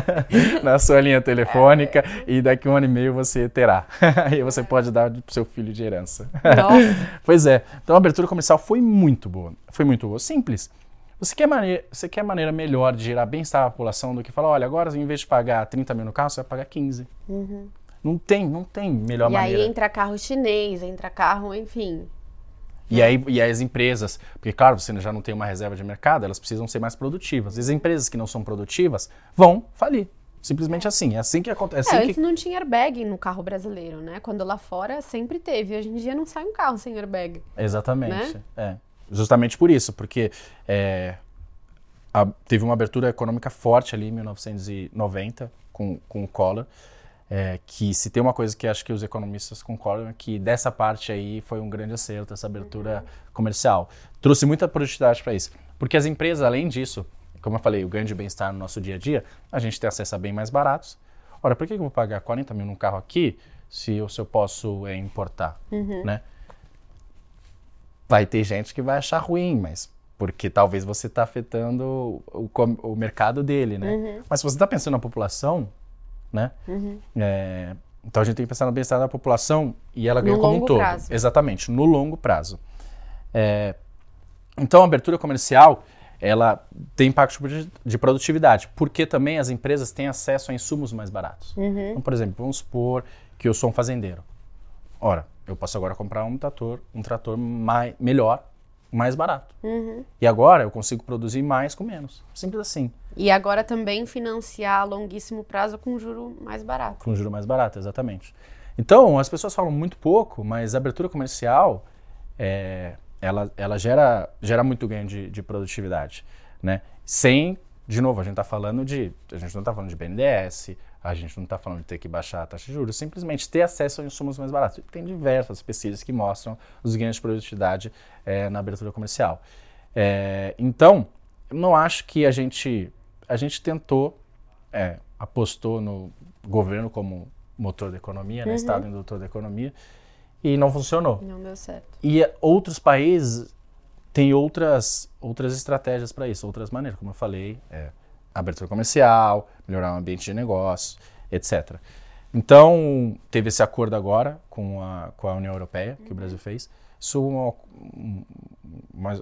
B: na sua linha telefônica é. e daqui um ano e meio você terá. Aí você pode dar para o seu filho de herança.
A: Nossa.
B: pois é, então a abertura comercial foi muito boa, foi muito boa, simples. Você quer, maneira, você quer maneira melhor de gerar bem-estar à população do que falar, olha, agora em vez de pagar 30 mil no carro, você vai pagar 15.
A: Uhum.
B: Não tem, não tem melhor
A: e
B: maneira.
A: E aí entra carro chinês, entra carro, enfim.
B: E aí, e as empresas, porque claro, você já não tem uma reserva de mercado, elas precisam ser mais produtivas. E as empresas que não são produtivas vão falir. Simplesmente assim, é assim que acontece.
A: É,
B: assim
A: antes
B: que...
A: não tinha airbag no carro brasileiro, né? Quando lá fora sempre teve. Hoje em dia não sai um carro sem airbag.
B: Exatamente.
A: Né?
B: É. Justamente por isso, porque é, a, teve uma abertura econômica forte ali em 1990 com, com o Collor. É, que se tem uma coisa que acho que os economistas concordam é que dessa parte aí foi um grande acerto, essa abertura comercial. Trouxe muita produtividade para isso. Porque as empresas, além disso, como eu falei, o ganho de bem-estar no nosso dia a dia, a gente tem acesso a bem mais baratos. Ora, por que eu vou pagar 40 mil num carro aqui se eu, se eu posso é, importar, né? Vai ter gente que vai achar ruim, mas porque talvez você está afetando o, o mercado dele, né? Mas se você está pensando na população, né? É, então a gente tem que pensar no bem-estar da população e ela
A: No
B: ganha como um todo.
A: prazo.
B: Exatamente, no longo prazo. É, então a abertura comercial ela tem impacto de- de produtividade, porque também as empresas têm acesso a insumos mais baratos. Então, por exemplo, vamos supor que eu sou um fazendeiro. Ora, eu posso agora comprar um trator, um trator mai, melhor, mais barato. E agora eu consigo produzir mais com menos. Simples assim.
A: E agora também financiar a longuíssimo prazo com juro mais barato.
B: Com juro mais barato, exatamente. Então, as pessoas falam muito pouco, mas a abertura comercial, é, ela, ela gera, gera muito ganho de, de produtividade, né? Sem, de novo, a gente está falando de, a gente não está falando de BNDES, a gente não está falando de ter que baixar a taxa de juros, simplesmente ter acesso a insumos mais baratos. Tem diversas pesquisas que mostram os ganhos de produtividade é, na abertura comercial. É, então, eu não acho que a gente, a gente tentou, é, apostou no governo como motor da economia, né, Estado indutor da economia, e não funcionou.
A: Não deu certo.
B: E outros países têm outras, outras estratégias para isso, outras maneiras, como eu falei, é, abertura comercial, melhorar o ambiente de negócios, etc. Então, teve esse acordo agora com a, com a União Europeia, que o Brasil fez. Isso é um, um,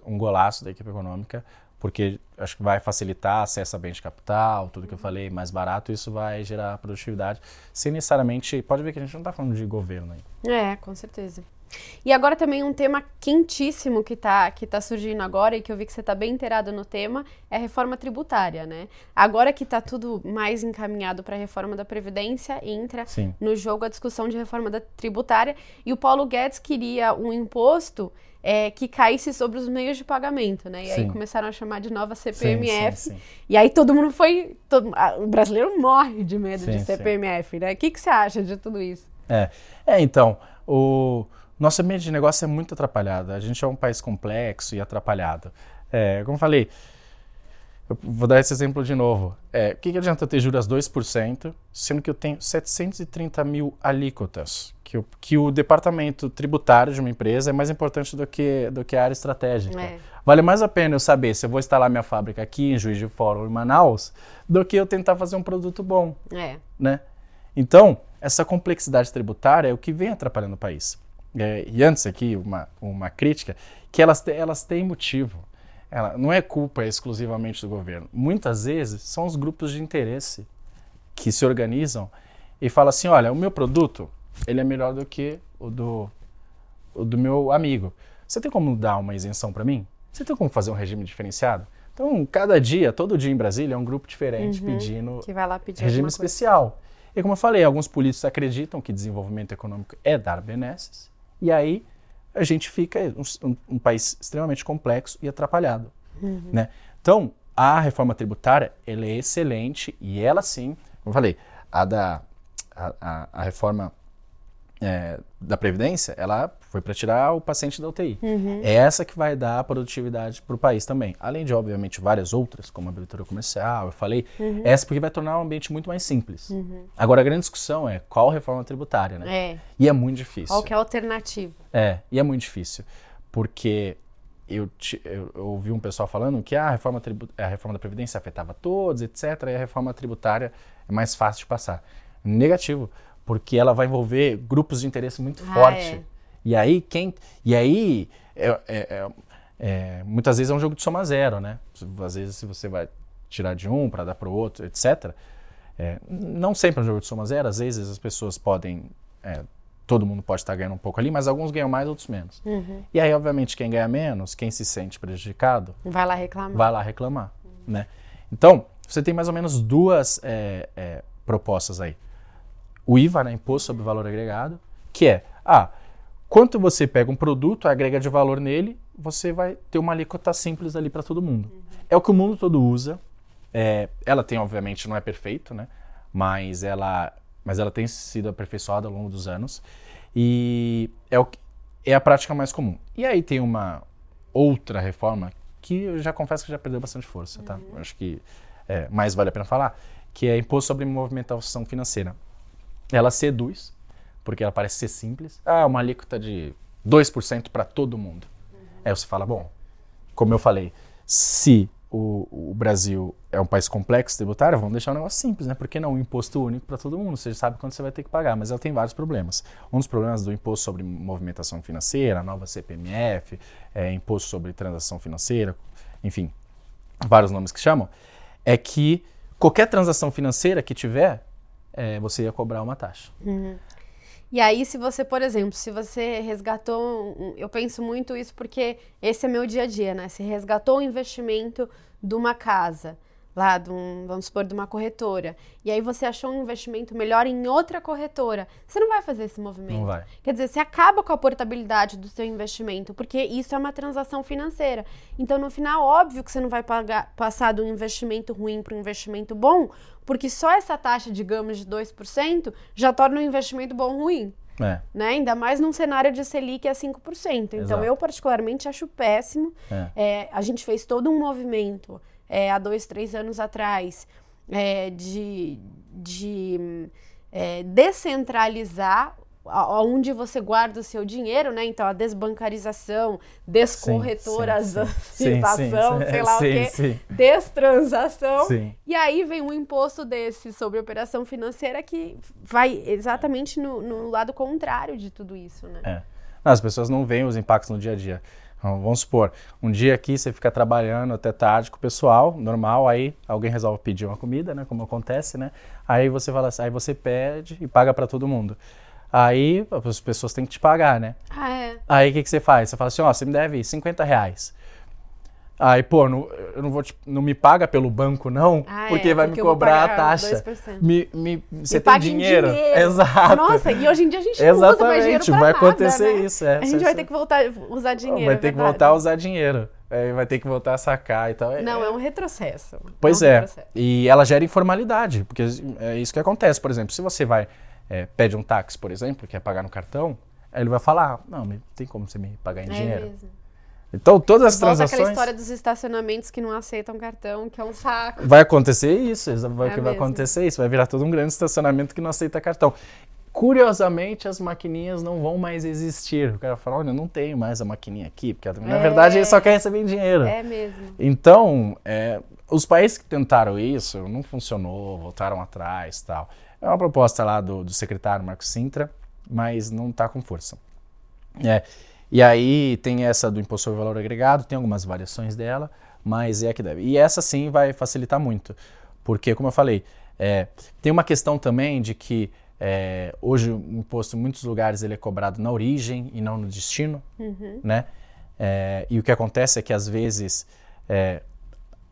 B: um golaço da equipe econômica, porque acho que vai facilitar acesso a bens de capital, tudo que eu falei, mais barato, isso vai gerar produtividade, sem necessariamente... Pode ver que a gente não está falando de governo aí.
A: É, com certeza. E agora também um tema quentíssimo que tá, que tá surgindo agora e que eu vi que você tá bem inteirado no tema é a reforma tributária, né? Agora que tá tudo mais encaminhado para a reforma da Previdência, entra
B: Sim.
A: no jogo a discussão de reforma da tributária e o Paulo Guedes queria um imposto é, que caísse sobre os meios de pagamento, né? E aí
B: Sim.
A: começaram a chamar de nova CPMF.
B: sim, sim.
A: E aí todo mundo foi. todo- o brasileiro morre de medo de. CPMF, né? O que, que você acha de tudo isso?
B: É, é então, o nosso ambiente de negócio é muito atrapalhado. A gente é um país complexo e atrapalhado. É, como eu falei, eu vou dar esse exemplo de novo. É, o que, que adianta eu ter juros 2%, sendo que eu tenho 730 mil alíquotas? Que o, que o departamento tributário de uma empresa é mais importante do que, do que a área estratégica.
A: É.
B: Vale mais a pena eu saber se eu vou instalar minha fábrica aqui em Juiz de Fora ou em Manaus, do que eu tentar fazer um produto bom
A: É.
B: né? Então, essa complexidade tributária é o que vem atrapalhando o país. É, e antes aqui, uma, uma crítica, que elas, elas têm motivo. Ela, não é culpa exclusivamente do governo. Muitas vezes são os grupos de interesse que se organizam e falam assim, olha, o meu produto, ele é melhor do que o do, o do meu amigo. Você tem como dar uma isenção para mim? Você tem como fazer um regime diferenciado? Então, cada dia, todo dia em Brasília, é um grupo diferente pedindo
A: Que vai lá pedir
B: regime
A: alguma coisa.
B: especial. E como eu falei, alguns políticos acreditam que desenvolvimento econômico é dar benesses, e aí a gente fica um, um- país extremamente complexo e atrapalhado. Né? Então, a reforma tributária ela é excelente e ela sim, como eu falei, a da a, a- a reforma é, da Previdência, ela foi para tirar o paciente da UTI. É essa que vai dar produtividade para o país também. Além de, obviamente, várias outras, como a abertura comercial, eu falei, essa porque vai tornar o ambiente muito mais simples. Agora, a grande discussão é qual reforma tributária, né?
A: É.
B: E é muito difícil.
A: Qual que é a alternativa?
B: É, e é muito difícil, porque eu, eu- eu ouvi um pessoal falando que ah, a, reforma tribu- a reforma da Previdência afetava todos, etc., e a reforma tributária é mais fácil de passar. Negativo, porque ela vai envolver grupos de interesse muito
A: Ah,
B: forte.
A: é.
B: E aí, quem. E aí, é- é- é- é, muitas vezes é um jogo de soma zero, né? Às vezes, se você vai tirar de um para dar para o outro, etc. é, não sempre é um jogo de soma zero, às vezes as pessoas podem é, todo mundo pode estar ganhando um pouco ali, mas alguns ganham mais, outros menos.
A: Uhum.
B: E aí, obviamente, quem ganha menos, quem se sente prejudicado,
A: Vai lá reclamar.
B: vai lá reclamar, né? Então, você tem mais ou menos duas é, é, propostas aí. O IVA, né, Imposto sobre Valor Agregado, que é, ah, quanto você pega um produto, agrega de valor nele, você vai ter uma alíquota simples ali para todo mundo. É o que o mundo todo usa. É, ela tem, obviamente, não é perfeito, né? Mas ela, mas ela tem sido aperfeiçoada ao longo dos anos. E é, o, é a prática mais comum. E aí tem uma outra reforma que eu já confesso que já perdeu bastante força, tá? Eu Acho que é, mais vale a pena falar, que é imposto sobre movimentação financeira. Ela seduz, porque ela parece ser simples. Ah, uma alíquota de 2% para todo mundo. Aí você fala, bom, como eu falei, se o, o Brasil é um país complexo tributário, vamos deixar um negócio simples, né? Por que não um imposto único para todo mundo? Você sabe quanto você vai ter que pagar, mas ela tem vários problemas. Um dos problemas do imposto sobre movimentação financeira, a nova CPMF, é, imposto sobre transação financeira, enfim, vários nomes que chamam, é que qualquer transação financeira que tiver, é, você ia cobrar uma taxa.
A: E aí, se você, por exemplo, se você resgatou, eu penso muito isso porque esse é meu dia a dia, né? Se resgatou um investimento de uma casa, lá, de um, vamos supor, de uma corretora, e aí você achou um investimento melhor em outra corretora, você não vai fazer esse movimento.
B: Não vai.
A: Quer dizer, você acaba com a portabilidade do seu investimento, porque isso é uma transação financeira. Então, no final, óbvio que você não vai pagar, passar de um investimento ruim para um investimento bom, porque só essa taxa, digamos, de 2% já torna um investimento bom ruim.
B: É,
A: Né? Ainda mais num cenário de Selic a 5%. Então,
B: Exato.
A: eu particularmente acho péssimo.
B: é.
A: É, a gente fez todo um movimento é, há dois, três anos atrás é, de, de é, descentralizar onde você guarda o seu dinheiro, né? Então, a desbancarização, descorretorização, sei lá
B: sim,
A: o quê,
B: sim.
A: destransação.
B: Sim.
A: E aí vem um imposto desse sobre operação financeira que vai exatamente no, no lado contrário de tudo isso, né?
B: É. As pessoas não veem os impactos no dia a dia. Vamos supor, um dia aqui você fica trabalhando até tarde com o pessoal, normal, aí alguém resolve pedir uma comida, né, como acontece, né? Aí você fala assim, aí você pede e paga para todo mundo. Aí as pessoas têm que te pagar, né?
A: Ah, é.
B: Aí o que, que você faz? Você fala assim, ó, você me deve 50 reais. Aí, pô, não, eu não, vou te- não me paga pelo banco, não,
A: Ah,
B: porque
A: é,
B: vai
A: porque
B: me cobrar a taxa.
A: 2%.
B: Me, me, você
A: Me
B: tem dinheiro?
A: dinheiro.
B: Exato.
A: Nossa, e hoje em dia a gente não usa mais dinheiro
B: Exatamente, vai
A: nada,
B: acontecer
A: né?
B: isso. É,
A: A gente vai ter que voltar a usar dinheiro.
B: vai
A: é
B: ter que voltar a usar dinheiro. É, vai ter que voltar a sacar e tal. É-
A: Não, é um retrocesso.
B: Pois
A: um
B: é.
A: retrocesso.
B: E ela gera informalidade, porque é isso que acontece. Por exemplo, se você vai, é, pede um táxi, por exemplo, quer pagar no cartão, aí ele vai falar, não, não tem como você me pagar em
A: É
B: dinheiro.
A: mesmo.
B: Então, todas as
A: Volta aquela
B: transações...
A: história dos estacionamentos que não aceitam cartão, que é um saco.
B: Vai acontecer isso, vai,
A: É
B: que vai
A: mesmo.
B: acontecer isso, vai virar todo um grande estacionamento que não aceita cartão. Curiosamente, as maquininhas não vão mais existir. O cara fala, olha, eu não tenho mais a maquininha aqui, porque na
A: É.
B: verdade ele só quer receber dinheiro.
A: É mesmo.
B: Então, é, os países que tentaram isso, não funcionou, voltaram atrás tal. É uma proposta lá do, do secretário Marcos Sintra, mas não está com força. É, e aí tem essa do imposto sobre valor agregado, tem algumas variações dela, mas é a que deve. E essa sim vai facilitar muito, porque, como eu falei, é, tem uma questão também de que é, hoje o imposto em muitos lugares ele é cobrado na origem e não no destino, né? É, e o que acontece é que às vezes é,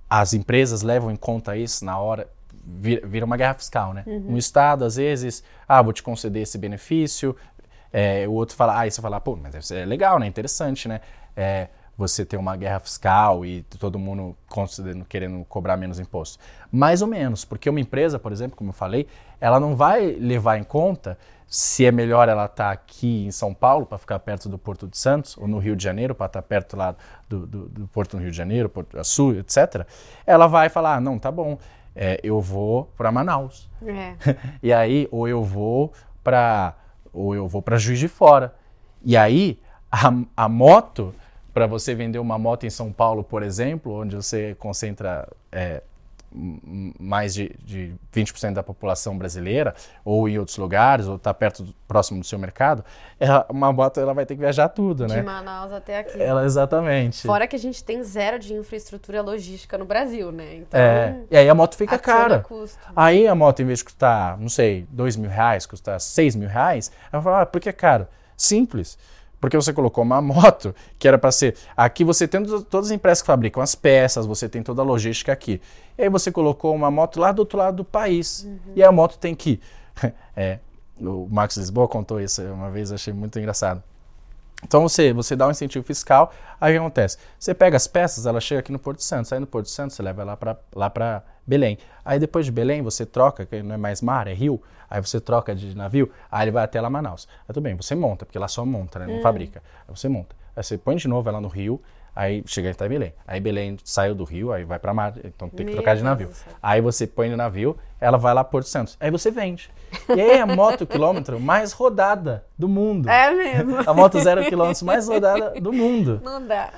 B: as empresas levam em conta isso na hora, vira, vira uma guerra fiscal, né? Um Estado, às vezes, ah, vou te conceder esse benefício, é, o outro fala, ah, e você fala, pô, mas isso é legal, né? Interessante, né? É, você ter uma guerra fiscal e todo mundo querendo cobrar menos imposto. Mais ou menos, porque uma empresa, por exemplo, como eu falei, ela não vai levar em conta se é melhor ela estar aqui em São Paulo para ficar perto do Porto de Santos ou no Rio de Janeiro para estar perto lá do, do, do Porto no Rio de Janeiro, Porto do Sul, etc. Ela vai falar, ah, não, tá bom, é, eu vou para Manaus.
A: É.
B: E aí, ou eu vou para ou eu vou para Juiz de Fora. E aí, a, a moto, para você vender uma moto em São Paulo, por exemplo, onde você concentra é, mais de, de 20% da população brasileira, ou em outros lugares, ou está perto, próximo do seu mercado, ela, uma moto ela vai ter que viajar tudo, né?
A: De Manaus até aqui.
B: Ela, exatamente.
A: Fora que a gente tem zero de infraestrutura logística no Brasil, né?
B: Então, é, e aí a moto fica cara.
A: Custo.
B: Aí a moto, em vez de custar, não sei, dois mil reais, custar seis mil reais, ela fala, ah, por que é caro? Simples. Porque você colocou uma moto que era para ser. Aqui você tem todas as empresas que fabricam as peças, você tem toda a logística aqui. E aí você colocou uma moto lá do outro lado do país. Uhum. E a moto tem que. é, o Max Lisboa contou isso uma vez, achei muito engraçado. Então você, você dá um incentivo fiscal, aí o que acontece? Você pega as peças, ela chega aqui no Porto Santos, aí no Porto Santos você leva ela para lá para Belém. Aí depois de Belém você troca, que não é mais mar, é rio, aí você troca de navio, aí ele vai até lá Manaus. Aí tudo bem, você monta, porque lá só monta, né? não hum. fabrica. Aí você monta. Aí você põe de novo ela no rio, Aí chega até Belém. Aí Belém saiu do rio, aí vai para mar, então tem que Meu trocar de navio. Deus aí você põe no navio, ela vai lá para Porto Santos. Aí você vende. E aí é a moto quilômetro mais rodada do mundo.
A: É mesmo.
B: A moto zero quilômetros mais rodada do mundo.
A: Não dá.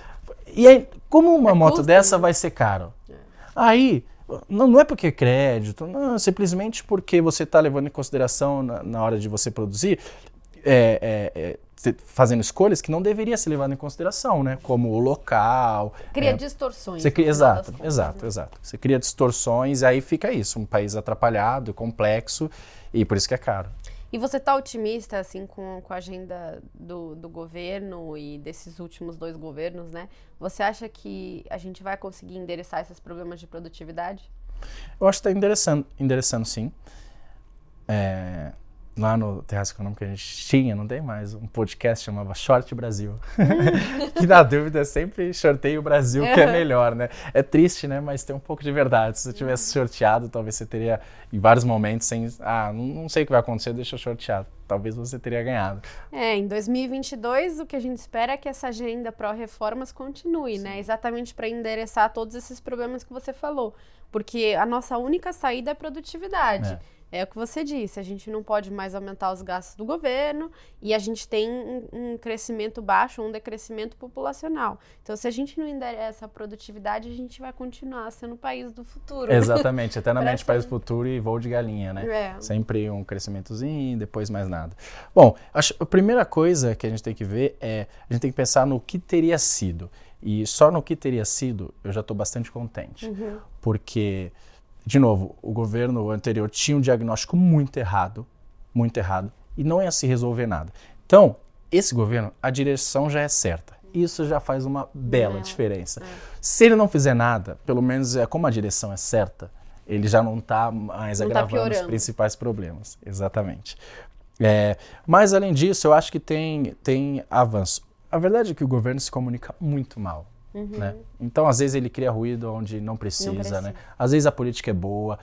B: E aí, como uma é moto custo, dessa né? vai ser caro? É. Aí, não, não é porque é crédito, não, simplesmente porque você está levando em consideração na, na, hora de você produzir é, é, é fazendo escolhas que não deveria ser levado em consideração, né? Como o local.
A: Cria é, distorções.
B: Você cria, exato, contas, exato, né? exato. Você cria distorções e aí fica isso, um país atrapalhado, complexo e por isso que é caro.
A: E você está otimista, assim, com, com a agenda do, do governo e desses últimos dois governos, né? Você acha que a gente vai conseguir endereçar esses problemas de produtividade?
B: Eu acho que está endereçando, endereçando sim. É, lá no Terraço Econômico a gente tinha, não tem mais, um podcast chamava Short Brasil. que na dúvida sempre shortei o Brasil, que é melhor, né? É triste, né? Mas tem um pouco de verdade. Se eu tivesse sorteado, talvez você teria, em vários momentos, sem. Ah, não, não sei o que vai acontecer, deixa eu sortear. Talvez você teria ganhado.
A: É, em 2022, o que a gente espera é que essa agenda pró-reformas continue, né? Sim. né? Exatamente para endereçar todos esses problemas que você falou. Porque a nossa única saída é produtividade. É. É o que você disse, a gente não pode mais aumentar os gastos do governo e a gente tem um, um crescimento baixo, um decrescimento populacional. Então, se a gente não endereça a produtividade, a gente vai continuar sendo o país do futuro.
B: Exatamente, eternamente país do futuro e voo de galinha, né? É. Sempre um crescimentozinho, depois mais nada. Bom, acho, a primeira coisa que a gente tem que ver é, a gente tem que pensar no que teria sido. E só no que teria sido, eu já estou bastante contente. Uhum. Porque de novo, o governo anterior tinha um diagnóstico muito errado, muito errado, e não ia se resolver nada. Então, esse governo, a direção já é certa. Isso já faz uma bela é, diferença. É. Se ele não fizer nada, pelo menos é como a direção é certa, ele já não está mais não tá agravando tá os principais problemas. Exatamente. É, mas além disso, eu acho que tem, tem avanço. A verdade é que o governo se comunica muito mal. Uhum. Né? Então, às vezes, ele cria ruído onde não precisa, não precisa, né? Às vezes a política é boa,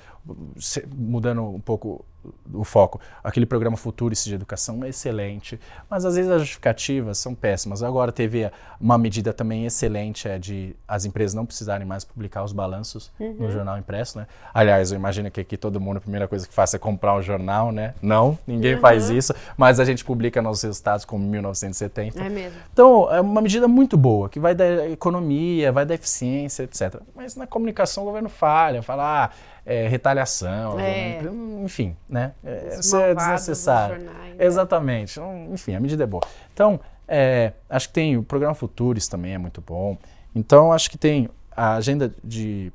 B: mudando um pouco o foco. Aquele programa Futurice de Educação é excelente, mas às vezes as justificativas são péssimas. Agora teve uma medida também excelente é de as empresas não precisarem mais publicar os balanços uhum. no jornal impresso, né? Aliás, eu imagino que aqui todo mundo a primeira coisa que faz é comprar um jornal, né? Não, ninguém uhum. faz isso, mas a gente publica nossos resultados como 1970.
A: É mesmo.
B: Então, é uma medida muito boa, que vai dar economia, vai dar eficiência, etc. Mas na comunicação o governo falha, fala, ah, é, retaliação, é. enfim, né? É, isso é desnecessário. Jornais, né? Exatamente. Enfim, a medida é boa. Então, é, acho que tem o programa Futuris também é muito bom. Então, acho que tem a agenda de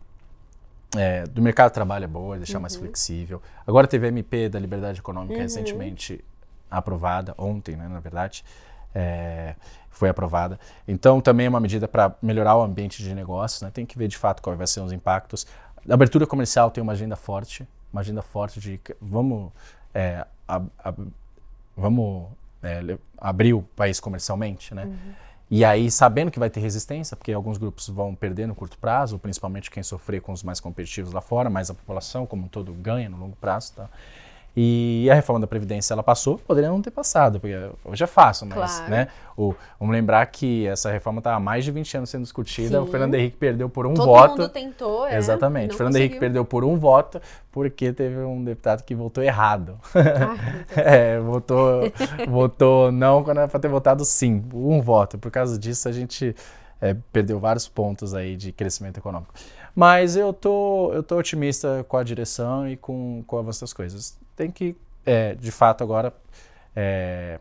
B: é, do mercado de trabalho é boa, deixar uhum. mais flexível. Agora teve a MP da Liberdade Econômica uhum. recentemente aprovada, ontem, né, na verdade, é, foi aprovada. Então, também é uma medida para melhorar o ambiente de negócios. Né? Tem que ver de fato quais vão ser os impactos. A abertura comercial tem uma agenda forte, uma agenda forte de vamos, é, a, a, vamos é, abrir o país comercialmente, né? Uhum. E aí, sabendo que vai ter resistência, porque alguns grupos vão perder no curto prazo, principalmente quem sofrer com os mais competitivos lá fora, mas a população como um todo ganha no longo prazo, tá? E a reforma da Previdência ela passou, poderia não ter passado, porque hoje é fácil, mas claro. né, o, vamos lembrar que essa reforma está há mais de 20 anos sendo discutida, Sim. o Fernando Henrique perdeu por um
A: Todo
B: voto.
A: Todo mundo tentou, é,
B: Exatamente, o Fernando conseguiu. Henrique perdeu por um voto porque teve um deputado que votou errado. é, votou, votou não quando era para ter votado sim, um voto. Por causa disso a gente é, perdeu vários pontos aí de crescimento econômico. Mas eu tô, eu tô otimista com a direção e com, com das coisas. Tem que, é, de fato, agora é,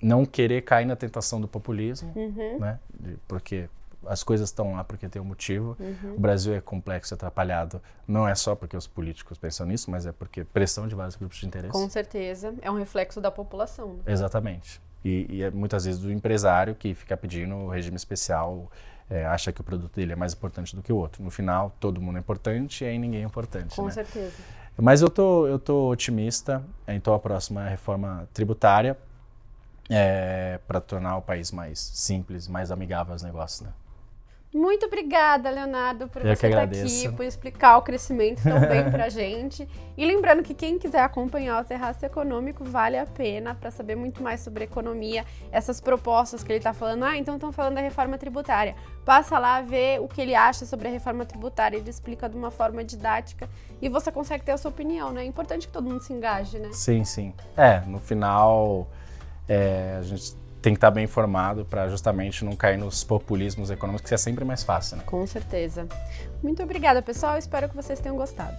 B: não querer cair na tentação do populismo,
A: Uhum.
B: né? De- porque as coisas estão lá porque tem um motivo.
A: Uhum.
B: O Brasil é complexo e atrapalhado, não é só porque os políticos pensam nisso, mas é porque pressão de vários grupos de interesse.
A: Com certeza. É um reflexo da população. né?
B: Exatamente. E, e é muitas vezes do empresário que fica pedindo o regime especial, é, acha que o produto dele é mais importante do que o outro. No final, todo mundo é importante e aí ninguém é importante.
A: Com
B: né?
A: certeza.
B: Mas eu tô, eu tô otimista. Então a próxima é a reforma tributária para tornar o país mais simples, mais amigável aos negócios. Né?
A: Muito obrigada, Leonardo, por
B: Eu
A: você estar
B: agradeço.
A: aqui, por explicar o crescimento tão bem pra gente. E lembrando que quem quiser acompanhar o Terraço Econômico vale a pena para saber muito mais sobre economia, essas propostas que ele está falando. Ah, então estão falando da reforma tributária. Passa lá, vê o que ele acha sobre a reforma tributária, ele explica de uma forma didática e você consegue ter a sua opinião, né? É importante que todo mundo se engaje, né?
B: Sim, sim. É, no final é, a gente tem que estar bem informado para justamente não cair nos populismos econômicos, que é sempre mais fácil, né?
A: Com certeza. Muito obrigada, pessoal. Espero que vocês tenham gostado.